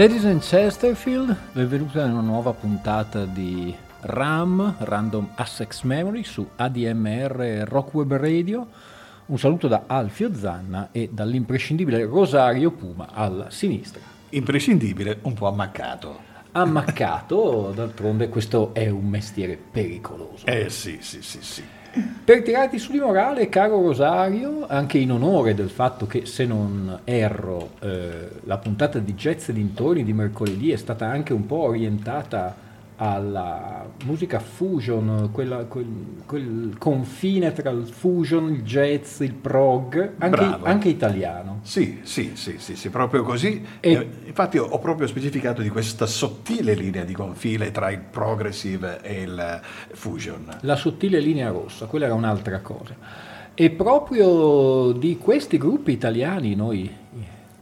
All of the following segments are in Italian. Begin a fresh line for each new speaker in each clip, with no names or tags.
Ladies and Chesterfield, benvenuti a una nuova puntata di RAM, Random Assex Memory, su ADMR Rock Web Radio. Un saluto da Alfio Zanna e dall'imprescindibile Rosario Puma alla sinistra.
Imprescindibile, un po' ammaccato.
Ammaccato, d'altronde questo è un mestiere pericoloso.
Eh sì, sì, sì, sì.
Per tirarti su di morale, caro Rosario, anche in onore del fatto che, se non erro, eh, la puntata di Jazz dintorni di mercoledì è stata anche un po' orientata alla musica fusion, quella, quel, quel, confine tra il fusion, il jazz, il prog, anche, anche italiano.
Sì, sì, sì, sì, sì proprio così. E, infatti ho proprio specificato di questa sottile linea di confine tra il progressive e il fusion.
La sottile linea rossa, quella era un'altra cosa. E proprio di questi gruppi italiani noi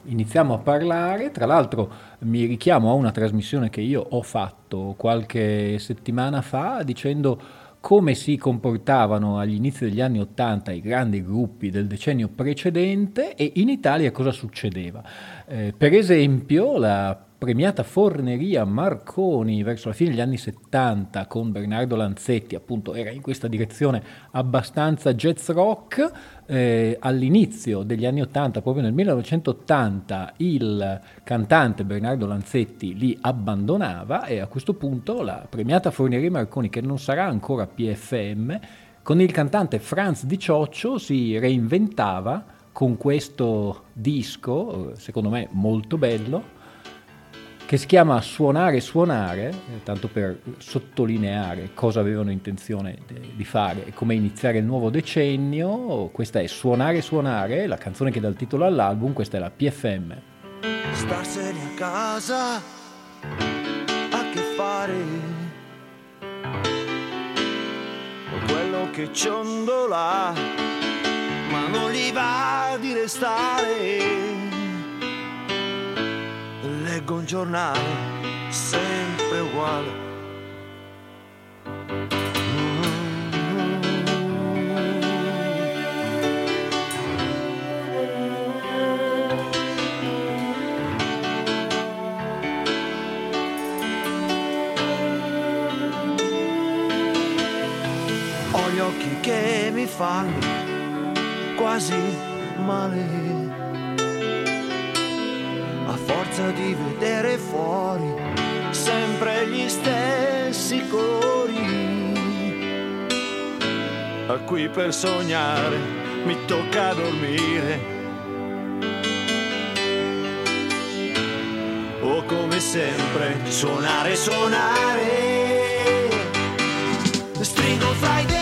iniziamo a parlare, tra l'altro mi richiamo a una trasmissione che io ho fatto qualche settimana fa dicendo come si comportavano agli inizi degli anni Ottanta i grandi gruppi del decennio precedente e in Italia cosa succedeva. Eh, per esempio la premiata forneria Marconi verso la fine degli anni 70 con Bernardo Lanzetti, appunto era in questa direzione abbastanza jazz rock, eh, all'inizio degli anni 80, proprio nel 1980, il cantante Bernardo Lanzetti li abbandonava e a questo punto la premiata forneria Marconi, che non sarà ancora PFM, con il cantante Franz Di Cioccio si reinventava con questo disco, secondo me molto bello, che si chiama Suonare Suonare, eh, tanto per sottolineare cosa avevano intenzione di fare e come iniziare il nuovo decennio. Questa è Suonare Suonare, la canzone che dà il titolo all'album, questa è la PFM.
Starsene a casa, a che fare? Quello che ciondola, ma non gli va di restare leggo un giornale sempre uguale. Ho gli occhi che mi fanno quasi male forza di vedere fuori sempre gli stessi colori. A qui per sognare mi tocca dormire. O come sempre suonare, suonare. Stringo fra i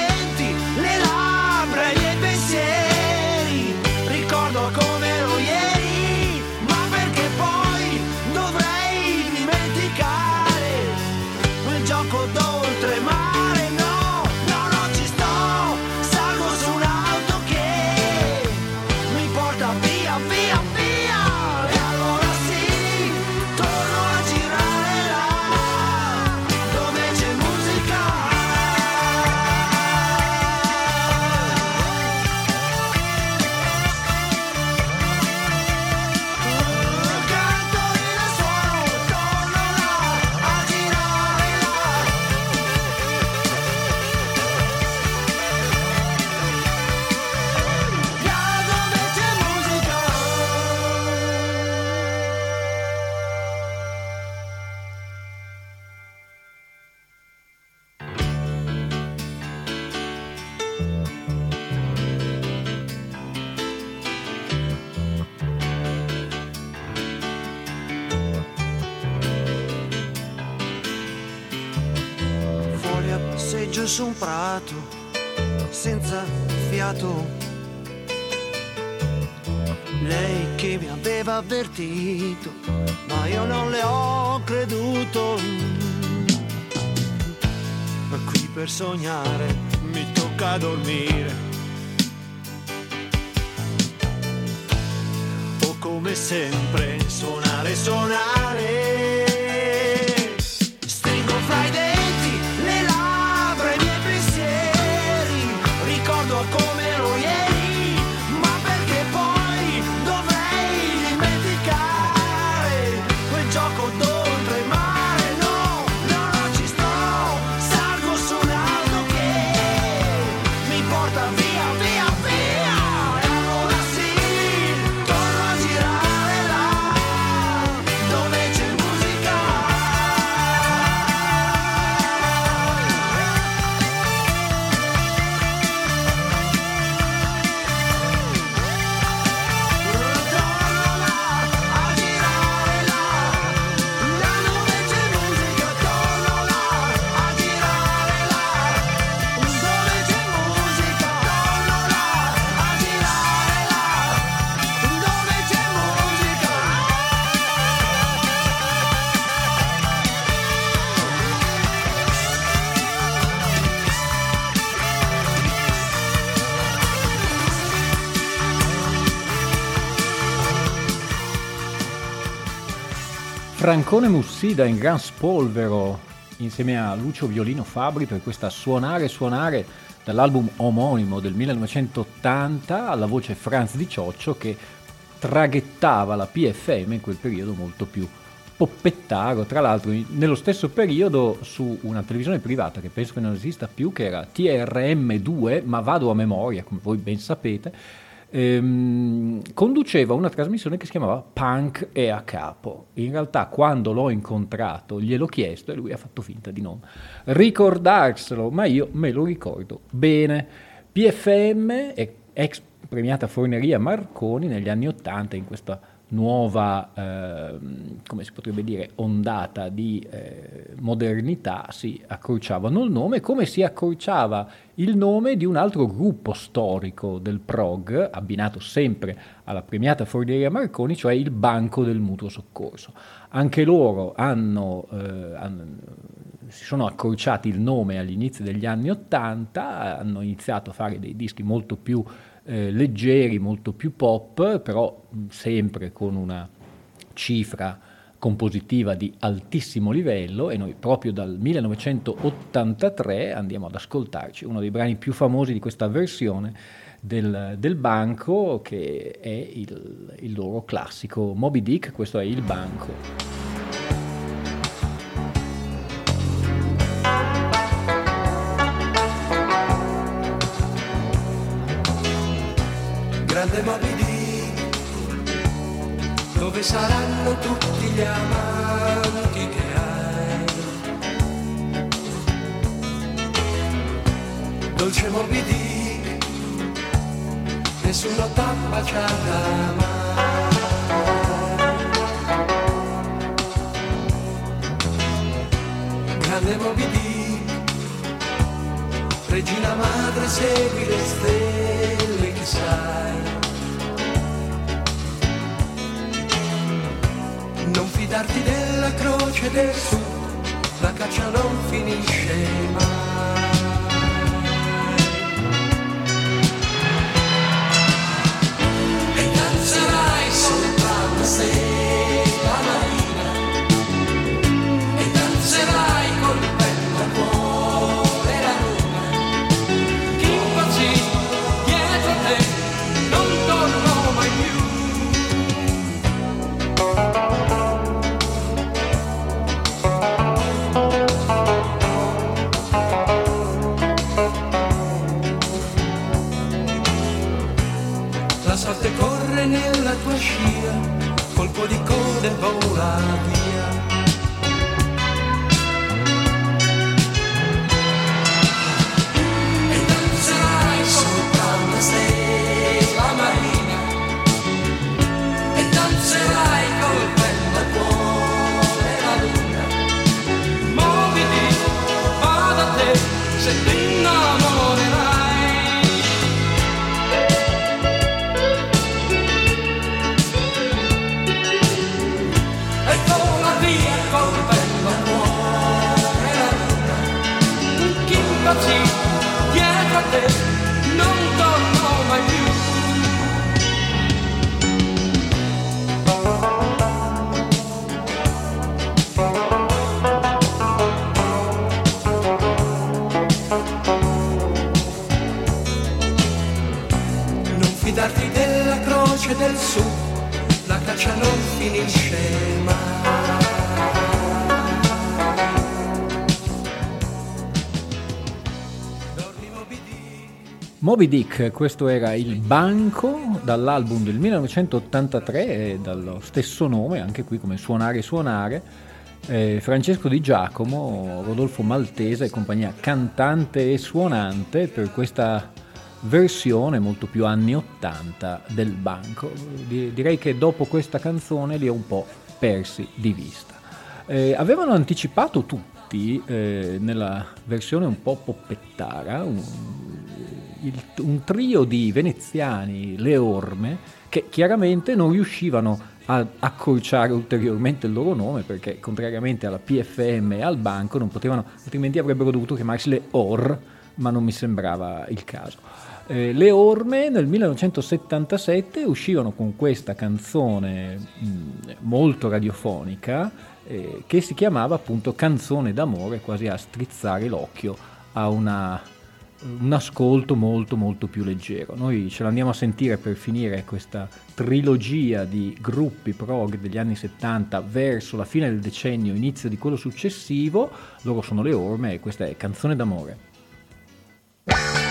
avvertito, ma io non le ho creduto. Ma qui per sognare mi tocca dormire. O come sempre suonare, suonare.
Francone Mussida in gran spolvero insieme a Lucio Violino Fabri per questa Suonare Suonare dall'album omonimo del 1980 alla voce Franz Di Cioccio che traghettava la PFM in quel periodo molto più poppettaro, tra l'altro nello stesso periodo su una televisione privata che penso che non esista più, che era TRM2, ma vado a memoria, come voi ben sapete, ehm, conduceva una trasmissione che si chiamava Punk e a capo. In realtà quando l'ho incontrato gliel'ho chiesto e lui ha fatto finta di non ricordarselo, ma io me lo ricordo bene. PFM, ex premiata Forneria Marconi negli anni Ottanta in questa nuova, ehm, come si potrebbe dire, ondata di eh, modernità si accorciavano il nome, come si accorciava il nome di un altro gruppo storico del prog, abbinato sempre alla premiata Forneria Marconi, cioè il Banco del Mutuo Soccorso. Anche loro hanno, eh, hanno- si sono accorciati il nome agli inizi degli anni Ottanta, hanno iniziato a fare dei dischi molto più eh, leggeri, molto più pop, però sempre con una cifra compositiva di altissimo livello e noi proprio dal 1983 andiamo ad ascoltarci uno dei brani più famosi di questa versione del, del banco che è il, il loro classico Moby Dick, questo è il banco.
Grande Moby dove saranno tutti gli amanti che hai. Dolce Moby Dick, nessuno t'ha baciata mai. Grande Moby Dick, regina madre segui le stelle che sai. Non fidarti della croce del sud, la caccia non finisce mai.
Moby Dick,
questo era il banco dall'album del 1983 e dallo stesso nome, anche qui come suonare suonare. Eh, Francesco Di Giacomo, Rodolfo Maltese e compagnia cantante e suonante per questa versione molto più anni 80 del banco. Di- direi che dopo questa canzone li ho un po' persi di vista. Eh, avevano anticipato tutti eh, nella versione un po' poppettara un, il- un trio di veneziani, le orme, che chiaramente non riuscivano a accorciare ulteriormente il loro nome perché contrariamente alla PFM e al banco non potevano, altrimenti avrebbero dovuto chiamarsi le OR, ma non mi sembrava il caso. Eh, le Orme nel 1977 uscirono con questa canzone mh, molto radiofonica eh, che si chiamava appunto Canzone d'amore, quasi a strizzare l'occhio a una- un ascolto molto molto più leggero. Noi ce l'andiamo a sentire per finire questa trilogia di gruppi prog degli anni 70 verso la fine del decennio, inizio di quello successivo. Loro sono le Orme e questa è Canzone d'amore.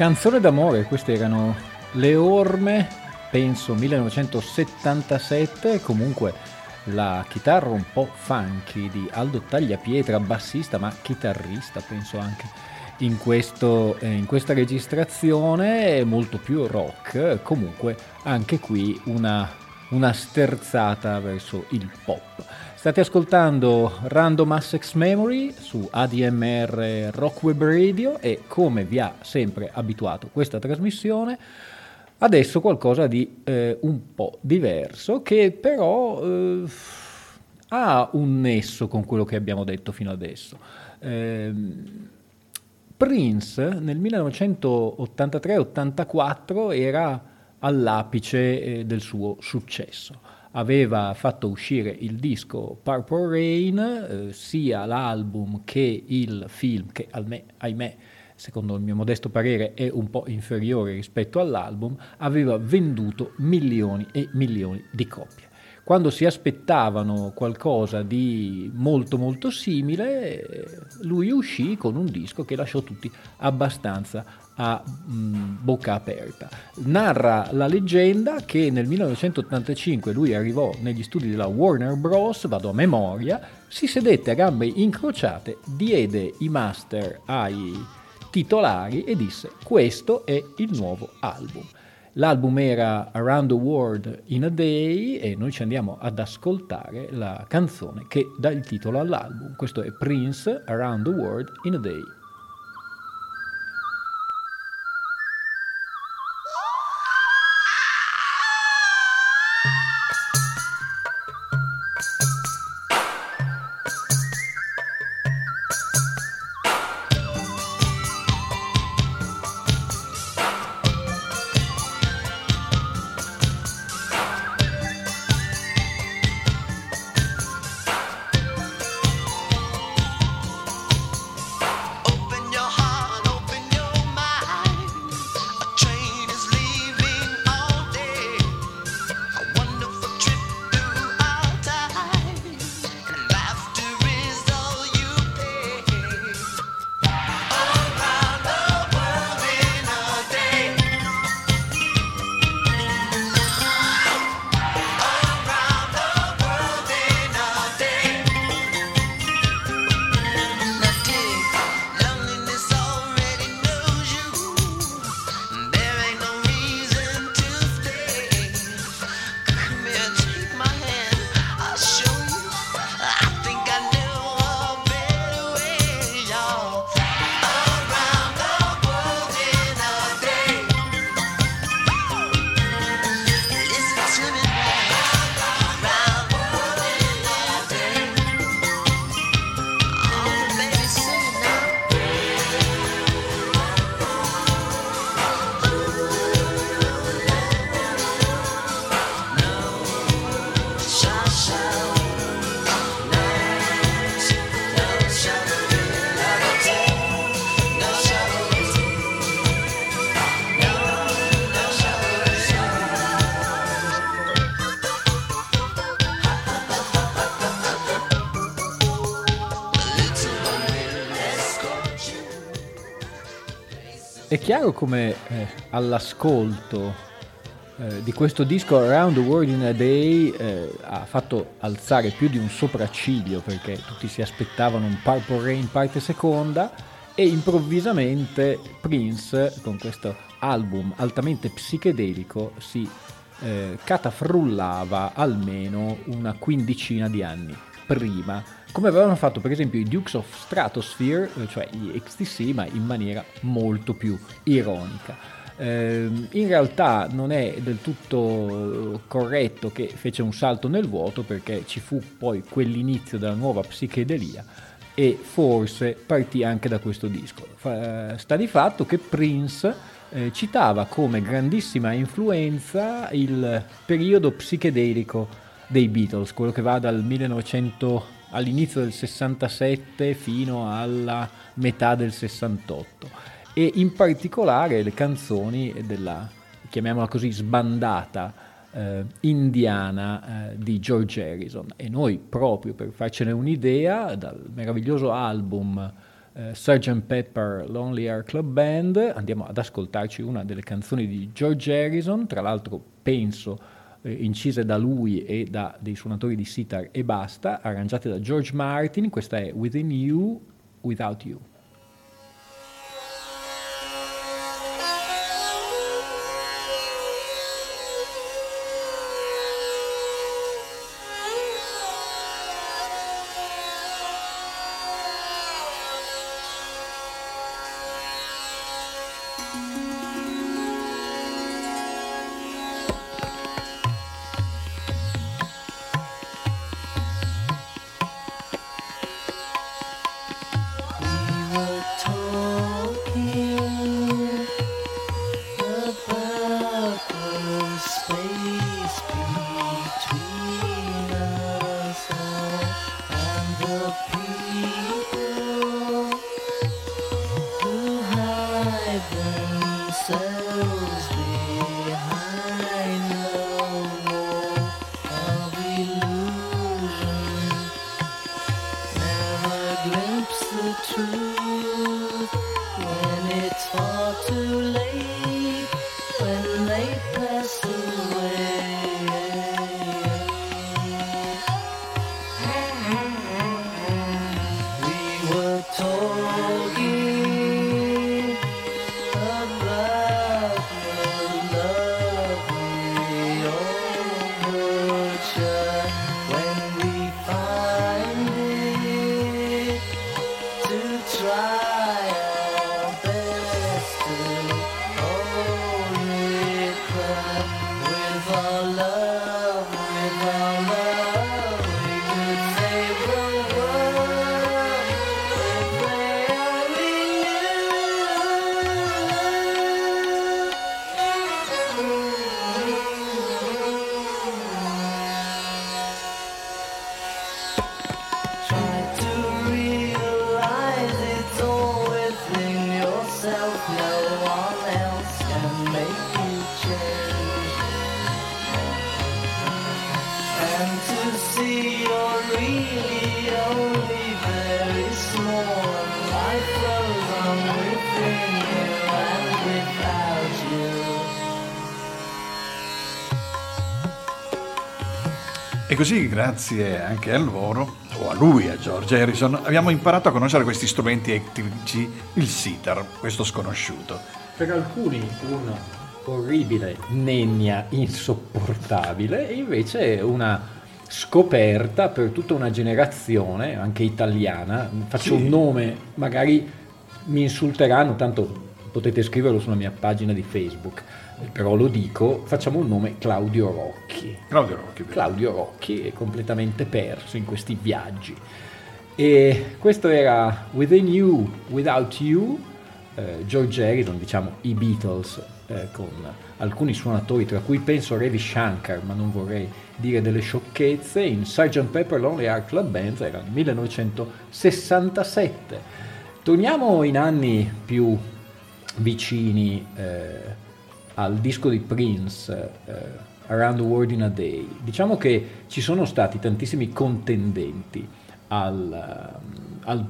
Canzone
d'amore, queste erano le orme, penso 1977, comunque la chitarra un po' funky di Aldo Tagliapietra, bassista ma chitarrista penso anche in, questo, eh, in questa registrazione, molto più rock, comunque anche qui una, una sterzata verso il pop. State ascoltando Random Assex Memory su ADMR Rock Web Radio e come vi ha sempre abituato questa trasmissione, adesso qualcosa di eh, un po' diverso che però eh, ha un nesso con quello che abbiamo detto fino adesso. Eh, Prince nel 1983-84 era all'apice eh, del suo successo aveva fatto uscire il disco Purple Rain, eh, sia l'album che il film, che alme, ahimè, secondo il mio modesto parere, è un po' inferiore rispetto all'album, aveva venduto milioni e milioni di copie. Quando si aspettavano qualcosa di molto molto simile, lui uscì con un disco che lasciò tutti abbastanza a mh, mm, bocca aperta. Narra la leggenda che nel 1985 lui arrivò negli studi della Warner Bros., vado a memoria, si sedette a gambe incrociate, diede i master ai titolari e disse questo è il nuovo album. L'album era Around the World in a Day e noi ci andiamo ad ascoltare la canzone che dà il titolo all'album. Questo è Prince Around the World in a Day. È chiaro come eh, all'ascolto eh, di questo disco Around the World in a Day eh, ha fatto alzare più di un sopracciglio perché tutti si aspettavano un Purple Rain parte seconda e improvvisamente Prince con questo album altamente psichedelico si eh, catafrullava almeno una quindicina di anni prima, come avevano fatto per esempio i Dukes of Stratosphere, eh, cioè gli XTC, ma in maniera molto più ironica. Eh, in realtà non è del tutto corretto che fece un salto nel vuoto perché ci fu poi quell'inizio della nuova psichedelia e forse partì anche da questo disco. Sta di fatto che Prince eh, citava come grandissima influenza il periodo psichedelico dei Beatles, quello che va dal 1900 all'inizio del 67 fino alla metà del 68 e in particolare le canzoni della chiamiamola così sbandata eh, indiana eh, di George Harrison. E noi proprio per farcene un'idea dal meraviglioso album eh, Sgt. Pepper Lonely Air Club Band andiamo ad ascoltarci una delle canzoni di George Harrison. Tra l'altro penso eh, incise da lui e da dei suonatori di sitar e basta, arrangiate da George Martin, questa è Within You, Without You.
E così, grazie anche a loro, o a lui, a George Harrison, abbiamo imparato a conoscere questi strumenti etnici, il sitar, questo sconosciuto.
Per alcuni un orribile nenia insopportabile e invece una scoperta per tutta una generazione, anche italiana. Faccio
Sì.
un nome, magari mi insulteranno, tanto potete scriverlo sulla mia pagina di Facebook, però lo dico, facciamo un nome Claudio Rocchi.
Claudio Rocchi.
Claudio Rocchi è completamente perso in questi viaggi. E questo era Within You, Without You, eh, George Harrison, diciamo i Beatles, eh, con alcuni suonatori, tra cui penso Ravi Shankar, ma non vorrei dire delle sciocchezze, in Sgt. Pepper Lonely Heart Club Band era il 1967. Torniamo in anni più vicini eh, al disco di Prince, eh, Around the World in a Day. Diciamo che ci sono stati tantissimi contendenti al, eh, al,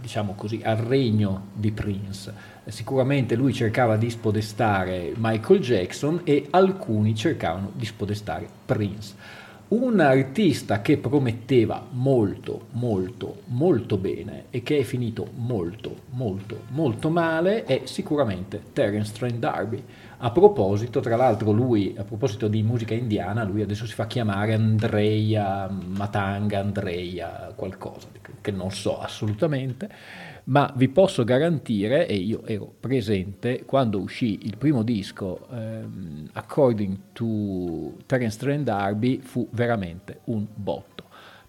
diciamo così, al regno di Prince. Sicuramente lui cercava di spodestare Michael Jackson e alcuni cercavano di spodestare Prince. Un artista che prometteva molto, molto, molto bene e che è finito molto, molto, molto male è sicuramente Terence Trent D'Arby. A proposito, tra l'altro lui, a proposito di musica indiana, lui adesso si fa chiamare Andreya Matanga, Andreya qualcosa, che non so assolutamente, ma vi posso garantire, e io ero presente quando uscì il primo disco, ehm, According to Terence Trent D'Arby, fu veramente un botto.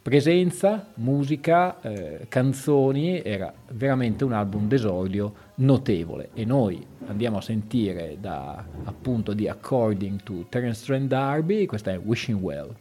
Presenza, musica, eh, canzoni, era veramente un album d'esordio notevole e noi andiamo a sentire da appunto di According to Terence Trent D'Arby, questa è Wishing Well.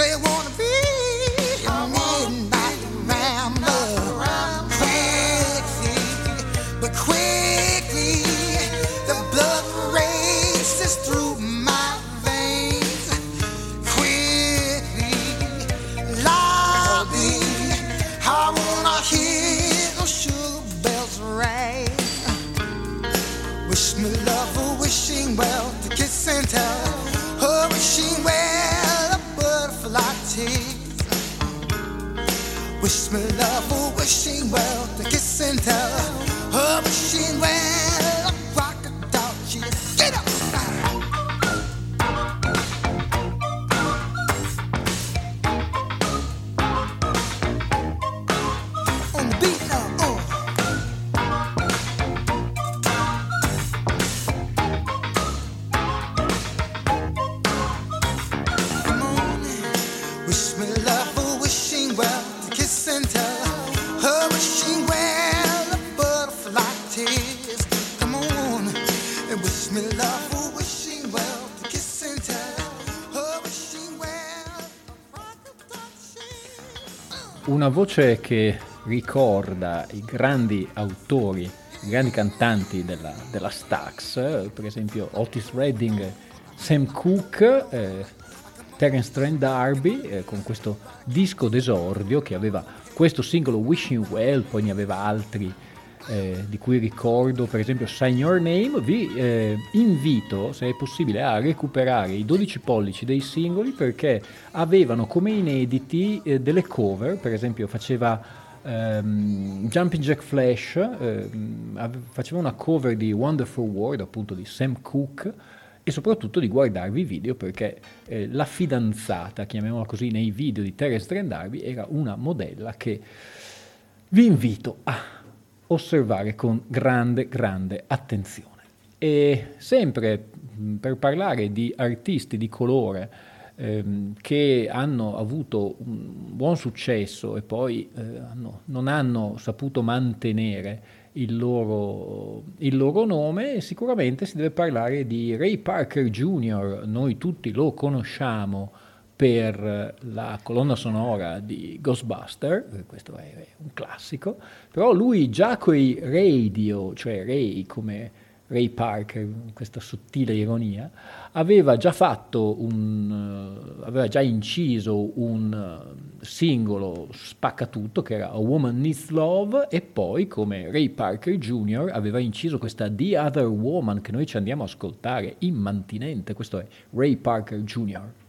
Say
you wanna
Una voce che ricorda i grandi autori, i grandi cantanti della, della Stax, per esempio Otis Redding, Sam Cooke, eh, Terence Trent D'Arby, eh, con questo disco d'esordio che aveva questo singolo Wishing Well, poi ne aveva altri eh, di cui ricordo per esempio Sign Your Name, vi eh, invito se è possibile a recuperare i 12 pollici dei singoli perché avevano come inediti eh, delle cover, per esempio faceva ehm, Jumping Jack Flash, ave- faceva una cover di Wonderful World appunto di Sam Cooke e soprattutto di guardarvi i video perché eh, la fidanzata, chiamiamola così, nei video di Terence Trent D'Arby era una modella che vi invito a osservare con grande, grande attenzione. E sempre per parlare di artisti di colore ehm, che hanno avuto un buon successo e poi eh, hanno- non hanno saputo mantenere il loro, il loro nome, sicuramente si deve parlare di Ray Parker Jr., noi tutti lo conosciamo per la colonna sonora di Ghostbuster, questo è un classico, però lui già coi radio, cioè Ray come Ray Parker, questa sottile ironia, aveva già fatto un, eh, aveva già inciso un eh, singolo spaccatutto che era A Woman Needs Love e poi come Ray Parker Jr. aveva inciso questa The Other Woman che noi ci andiamo a ascoltare immantinente, questo è Ray Parker Jr.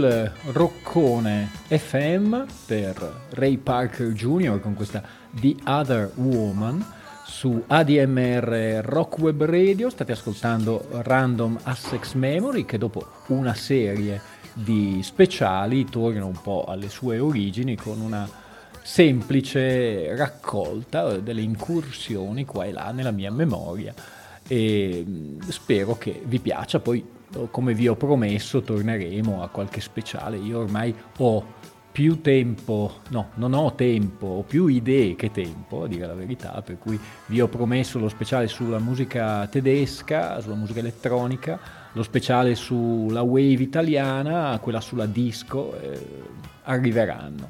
bel roccone FM per Ray Parker Jr. con questa The Other Woman su ADMR Rock Web Radio. State ascoltando Random Assex Memory che dopo una serie di speciali torna un po' alle sue origini con una semplice raccolta delle incursioni qua e là nella mia memoria e mh, spero che vi piaccia. Poi, oh, come vi ho promesso, torneremo a qualche speciale. Io ormai ho più tempo, no, non ho tempo, ho più idee che tempo, a dire la verità, per cui vi ho promesso lo speciale sulla musica tedesca, sulla musica elettronica, lo speciale sulla wave italiana, quella sulla disco, eh, arriveranno.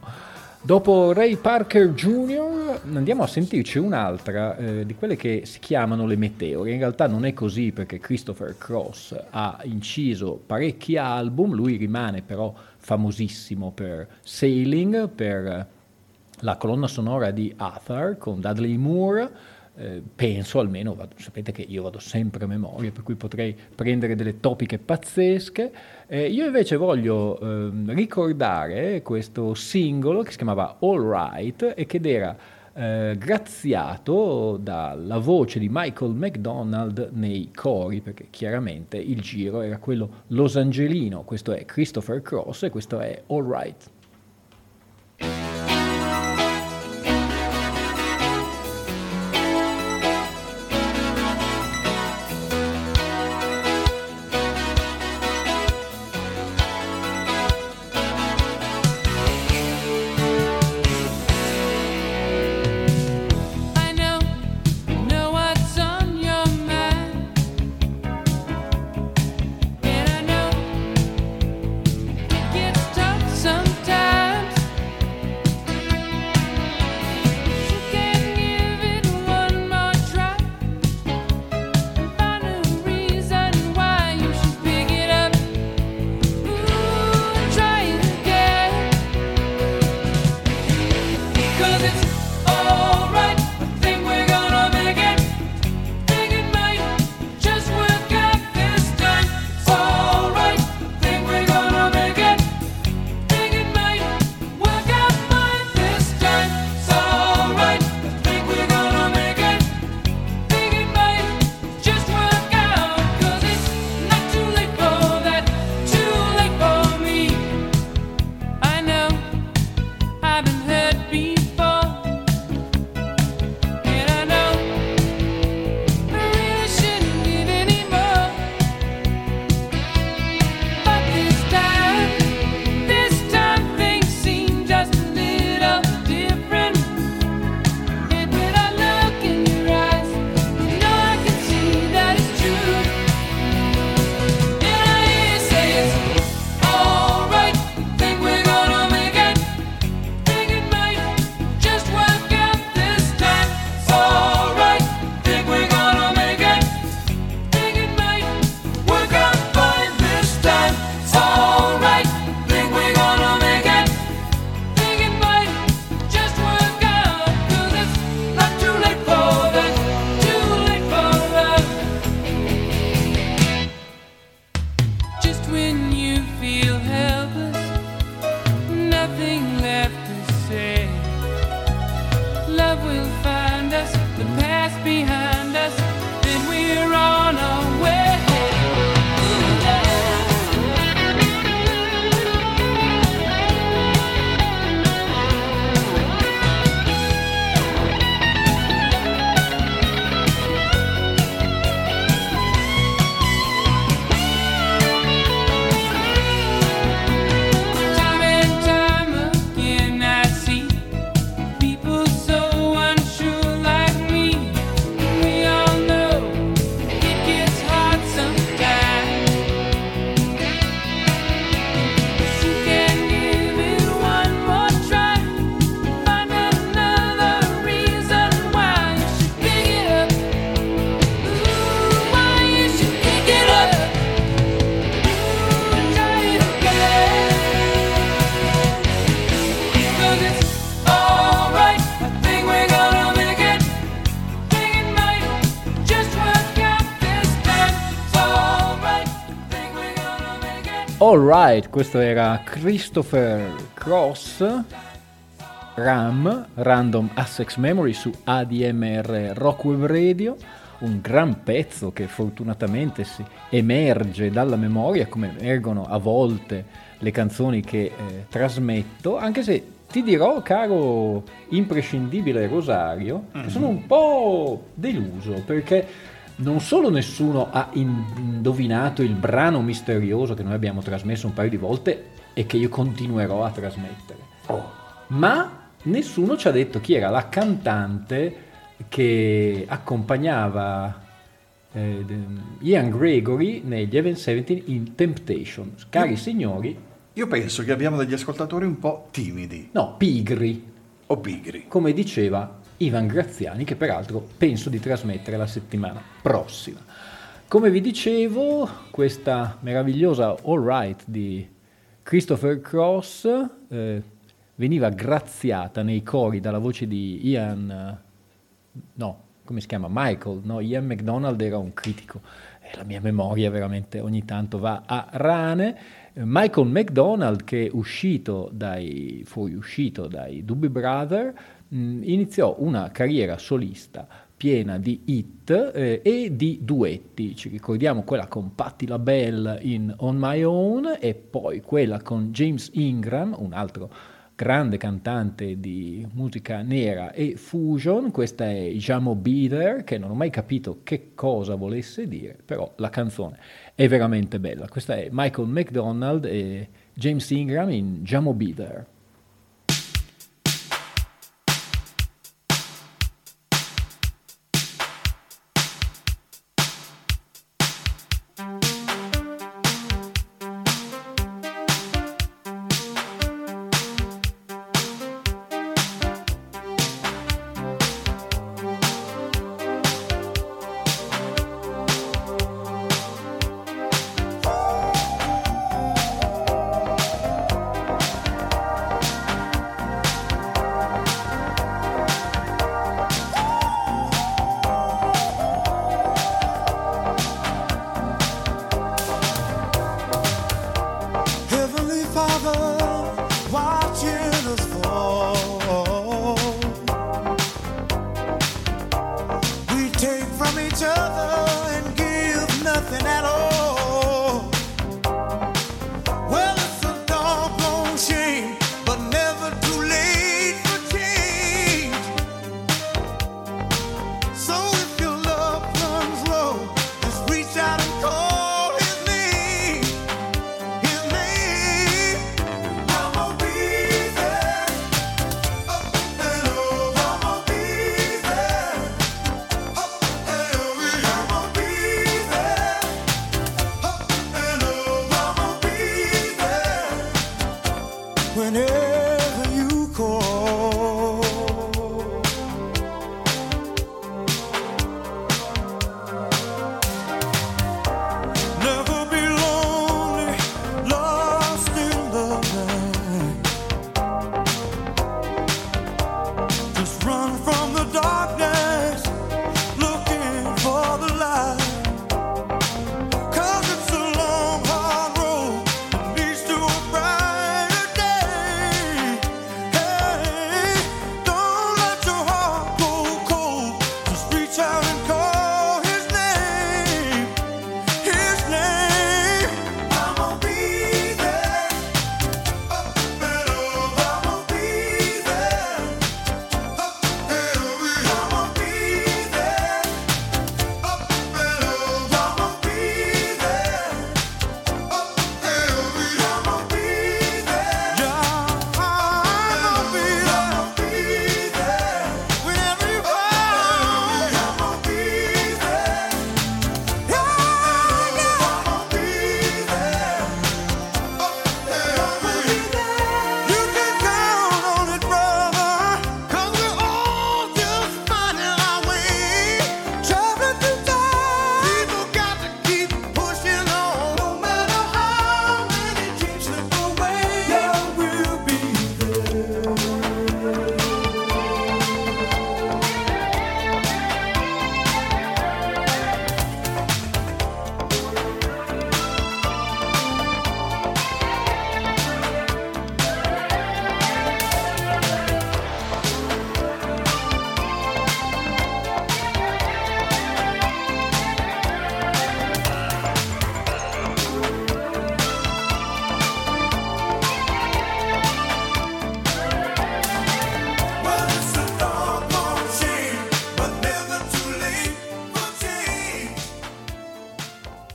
Dopo Ray Parker Jr. andiamo a sentirci un'altra eh, di quelle che si chiamano le meteore. In realtà non è così perché Christopher Cross ha inciso parecchi album, lui rimane però famosissimo per Sailing, per la colonna sonora di Arthur con Dudley Moore. Eh, penso almeno, vado- sapete che io vado sempre a memoria, per cui potrei prendere delle topiche pazzesche. Eh, io invece voglio ehm, ricordare questo singolo che si chiamava All Right e che era eh, graziato dalla voce di Michael McDonald nei cori, perché chiaramente il giro era quello losangelino. Questo è Christopher Cross e questo è All Right.
Alright,
questo era Christopher Cross, RAM, Random Access Memory su ADMR Rock Web Radio, un gran pezzo che fortunatamente si emerge dalla memoria come emergono a volte le canzoni che eh, trasmetto, anche se ti dirò, caro imprescindibile Rosario, che sono un po' deluso perché non solo nessuno ha in- indovinato il brano misterioso che noi abbiamo trasmesso un paio di volte e che io continuerò a trasmettere, ma nessuno ci ha detto chi era la cantante che accompagnava eh, Ian Gregory negli Event 17 in Temptation. Cari signori,
Io penso che abbiamo degli ascoltatori un po' timidi.
No, pigri,
o pigri.
come diceva Ivan Graziani, che peraltro penso di trasmettere la settimana prossima. Come vi dicevo, questa meravigliosa All Right di Christopher Cross eh, veniva graziata nei cori dalla voce di Ian, no, come si chiama? Michael, no? Ian McDonald era un critico, e la mia memoria veramente ogni tanto va a rane. Michael McDonald, che uscito dai, fuoriuscito dai Doobie Brother, mh, iniziò una carriera solista piena di hit eh, e di duetti. Ci ricordiamo quella con Patti LaBelle in On My Own e poi quella con James Ingram, un altro grande cantante di musica nera e fusion. Questa è Jamo Beater, che non ho mai capito che cosa volesse dire, però la canzone è veramente bella. Questa è Michael McDonald e James Ingram in Jamo Beater.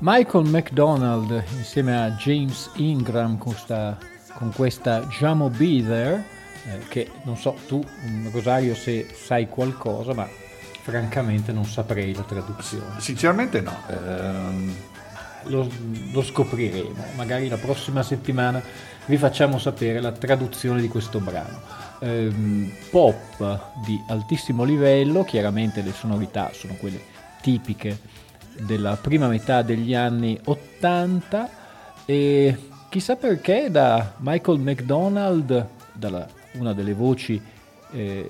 Michael McDonald insieme a James Ingram con questa, con questa Jamo Be There, eh, che non so tu, mm, Rosario, se sai qualcosa, ma francamente non saprei la traduzione.
Sinceramente no. ehm,
Lo, lo scopriremo, magari la prossima settimana vi facciamo sapere la traduzione di questo brano. Ehm, pop di altissimo livello, chiaramente le sonorità sono quelle tipiche della prima metà degli anni 80 e chissà perché da Michael McDonald, dalla, una delle voci eh,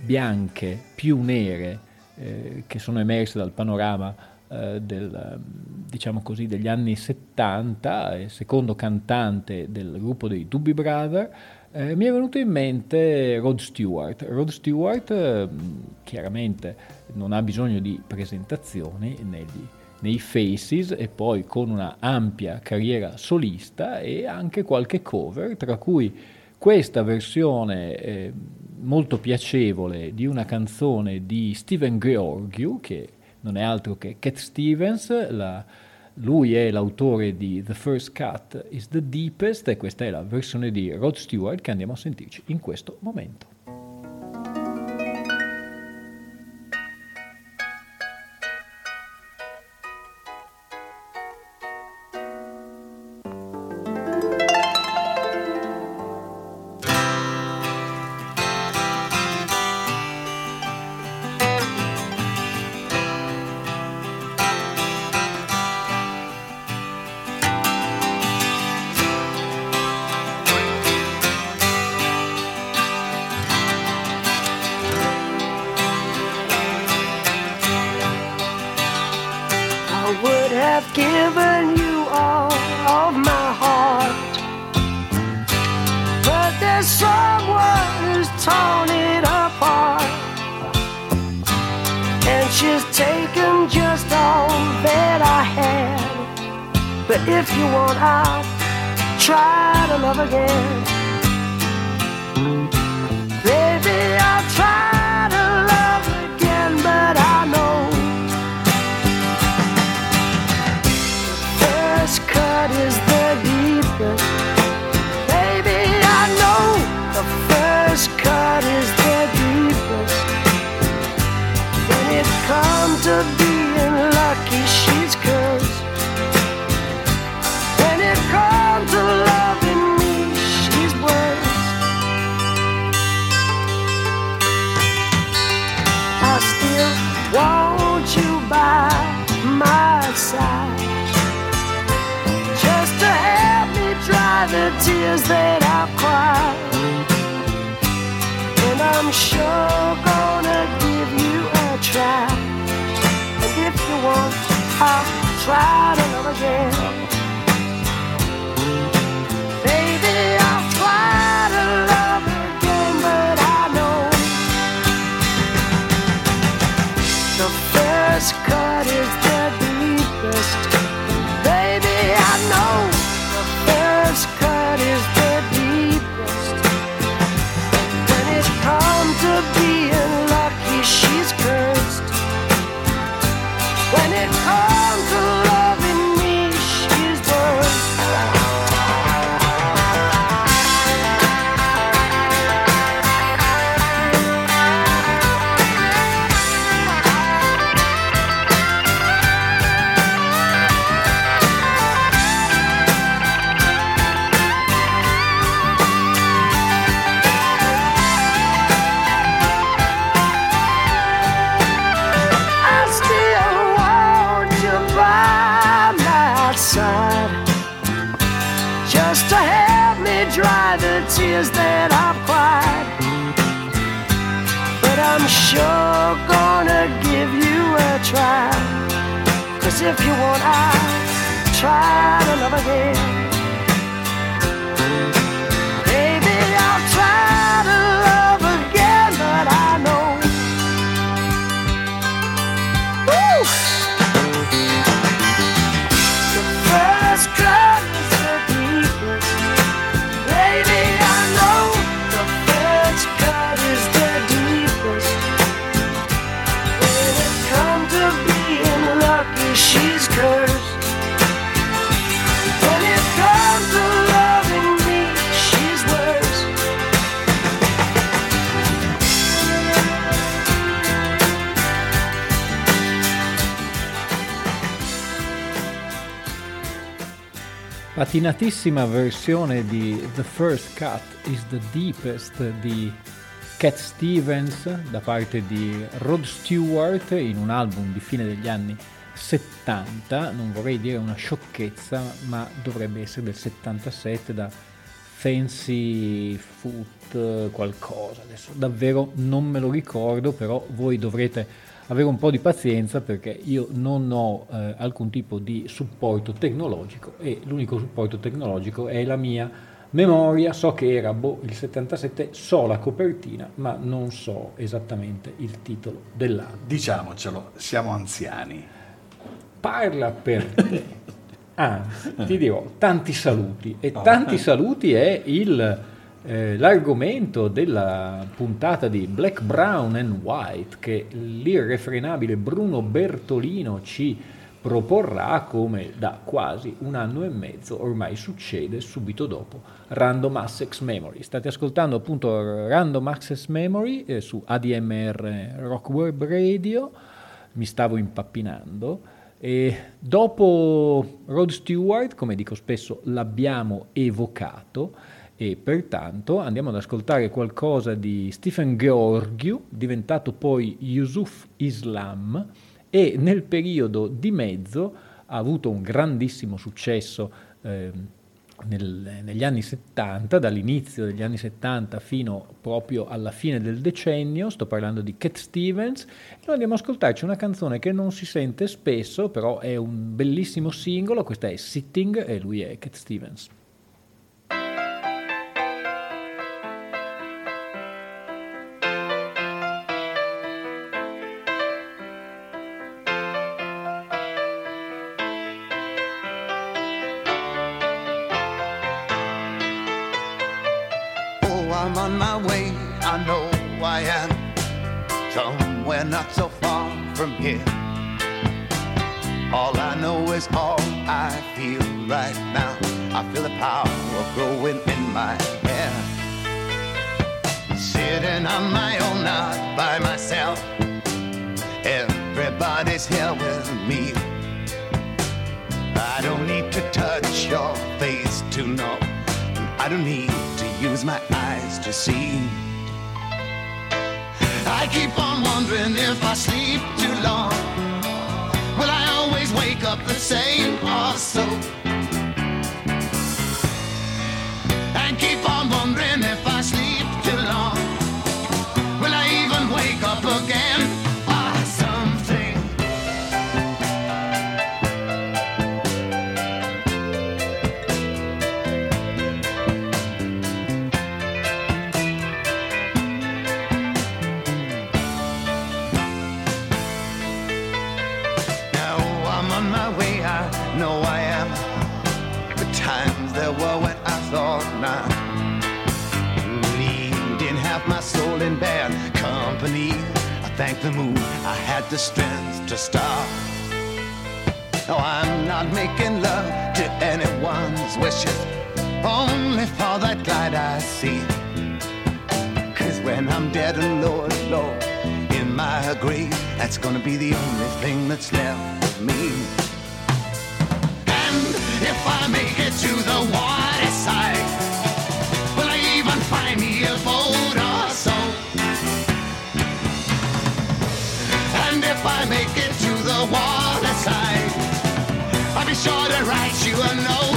bianche più nere eh, che sono emerse dal panorama eh, del, eh, diciamo così, degli anni 70, e secondo cantante del gruppo dei Doobie Brother, eh, mi è venuto in mente Rod Stewart. Rod Stewart eh, chiaramente non ha bisogno di presentazioni negli, nei Faces e poi con una ampia carriera solista e anche qualche cover, tra cui questa versione eh, molto piacevole di una canzone di Steven Georgiou, che non è altro che Cat Stevens, la- lui è l'autore di The First Cut is the Deepest e questa è la versione di Rod Stewart che andiamo a sentirci in questo momento.
The tears that I've cried. And I'm sure gonna give you a try. And if you want, I'll try to love again.
Patinatissima versione di The First Cut is the Deepest di Cat Stevens da parte di Rod Stewart in un album di fine degli anni 70, non vorrei dire una sciocchezza, ma dovrebbe essere del 77 da Fancy Foot qualcosa, adesso davvero non me lo ricordo, però voi dovrete avere un po' di pazienza perché io non ho eh, alcun tipo di supporto tecnologico e l'unico supporto tecnologico è la mia memoria, so che era boh, il 77, so la copertina, ma non so esattamente il titolo dell'album.
Diciamocelo, siamo anziani.
Parla per te. Anzi, ti dirò tanti saluti e tanti saluti è il, eh, l'argomento della puntata di Black, Brown and White che l'irrefrenabile Bruno Bertolino ci proporrà come da quasi un anno e mezzo ormai succede subito dopo Random Access Memory. State ascoltando appunto Random Access Memory eh, su ADMR Rock Web Radio, mi stavo impappinando. E dopo Rod Stewart, come dico spesso, l'abbiamo evocato e pertanto andiamo ad ascoltare qualcosa di Stephen Georgiou, diventato poi Yusuf Islam e nel periodo di mezzo ha avuto un grandissimo successo eh, nel- negli anni 70, dall'inizio degli anni 70 fino proprio alla fine del decennio, sto parlando di Cat Stevens, noi andiamo ad ascoltarci una canzone che non si sente spesso, però è un bellissimo singolo, questa è Sitting e lui è Cat Stevens.
Start. No, I'm not making love to anyone's wishes, only for that light I see. Cause when I'm dead and low, low in my grave, that's gonna be the only thing that's left of me. And if I make it to the water side, will I even find me a boat or so? And if I make it to the water side, I'll be sure to write you a note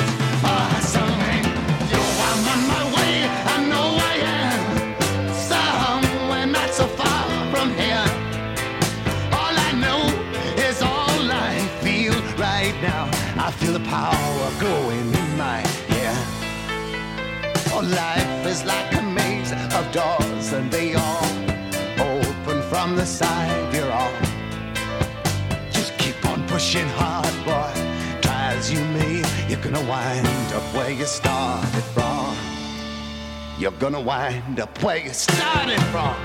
gonna wind up where you started from. You're gonna wind up where you started from.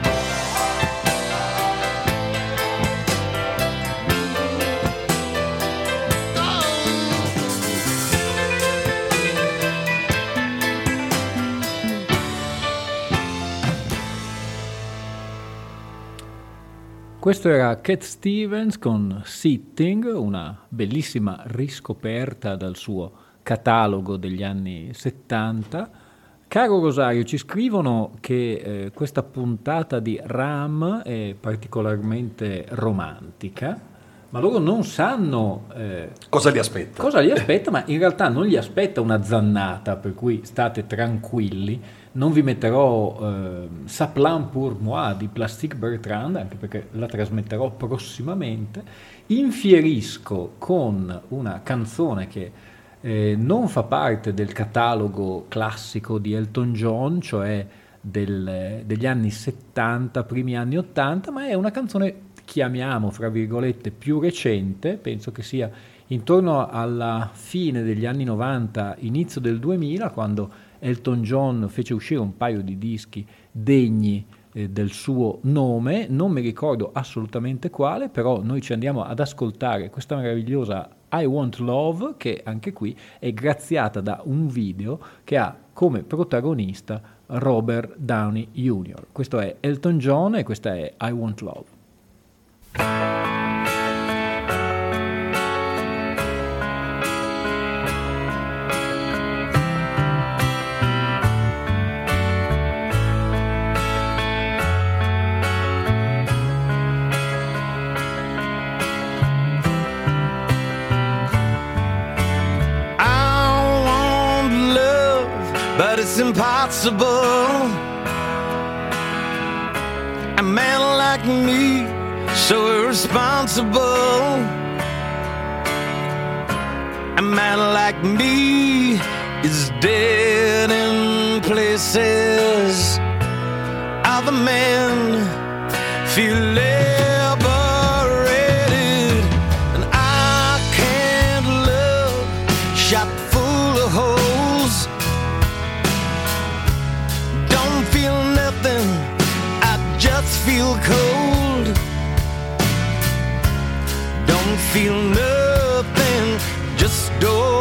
Questo era Cat Stevens con Sitting, una bellissima riscoperta dal suo catalogo degli anni 70. Caro Rosario, ci scrivono che eh, questa puntata di Ram è particolarmente romantica, ma loro non sanno eh,
Cosa li aspetta?
cosa gli aspetta, ma in realtà non gli aspetta una zannata, per cui state tranquilli. Non vi metterò eh, Saplan pour moi di Plastic Bertrand, anche perché la trasmetterò prossimamente. Infierisco con una canzone che eh, non fa parte del catalogo classico di Elton John, cioè del- degli anni 70, primi anni 80, ma è una canzone, chiamiamo fra virgolette, più recente, penso che sia intorno alla fine degli anni 90, inizio del 2000, quando Elton John fece uscire un paio di dischi degni eh, del suo nome, non mi ricordo assolutamente quale, però noi ci andiamo ad ascoltare questa meravigliosa I Want Love, che anche qui è graziata da un video che ha come protagonista Robert Downey Jr. Questo è Elton John e questa è I Want Love.
So irresponsible. A man like me is dead in places. Other men feel liberated, just don't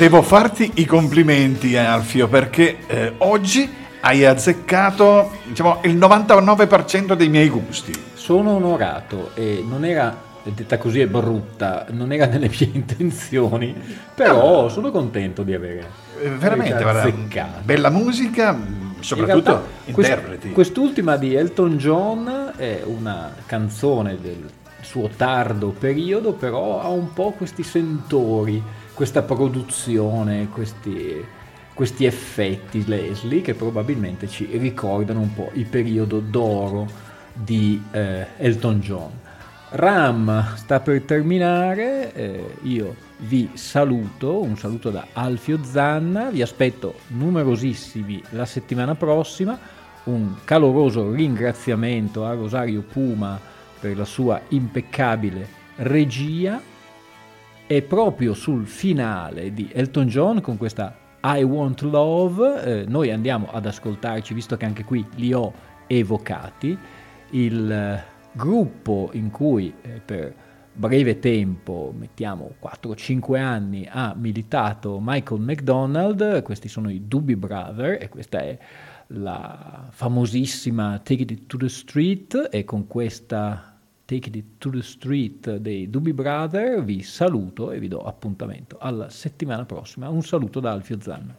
devo farti i complimenti, eh, Alfio, perché eh, oggi hai azzeccato diciamo, il 99% dei miei gusti.
Sono onorato e non era, detta così è brutta, non era nelle mie intenzioni, però sono contento di avere
Eh, veramente,
azzeccato.
bella musica,
In
soprattutto
realtà, quest-
interpreti.
quest'ultima di Elton John è una canzone del suo tardo periodo, però ha un po' questi sentori, questa produzione, questi, questi effetti Leslie che probabilmente ci ricordano un po' il periodo d'oro di eh, Elton John. Ram sta per terminare, eh, io vi saluto, un saluto da Alfio Zanna, vi aspetto numerosissimi la settimana prossima, un caloroso ringraziamento a Rosario Puma per la sua impeccabile regia e proprio sul finale di Elton John con questa I Want Love eh, noi andiamo ad ascoltarci, visto che anche qui li ho evocati, il eh, gruppo in cui eh, per breve tempo, mettiamo 4-5 anni, ha militato Michael McDonald, questi sono i Doobie Brother e questa è la famosissima Take It to the Street e con questa Take It to the Street dei Doobie Brother vi saluto e vi do appuntamento alla settimana prossima. Un saluto da Alfio Zanna.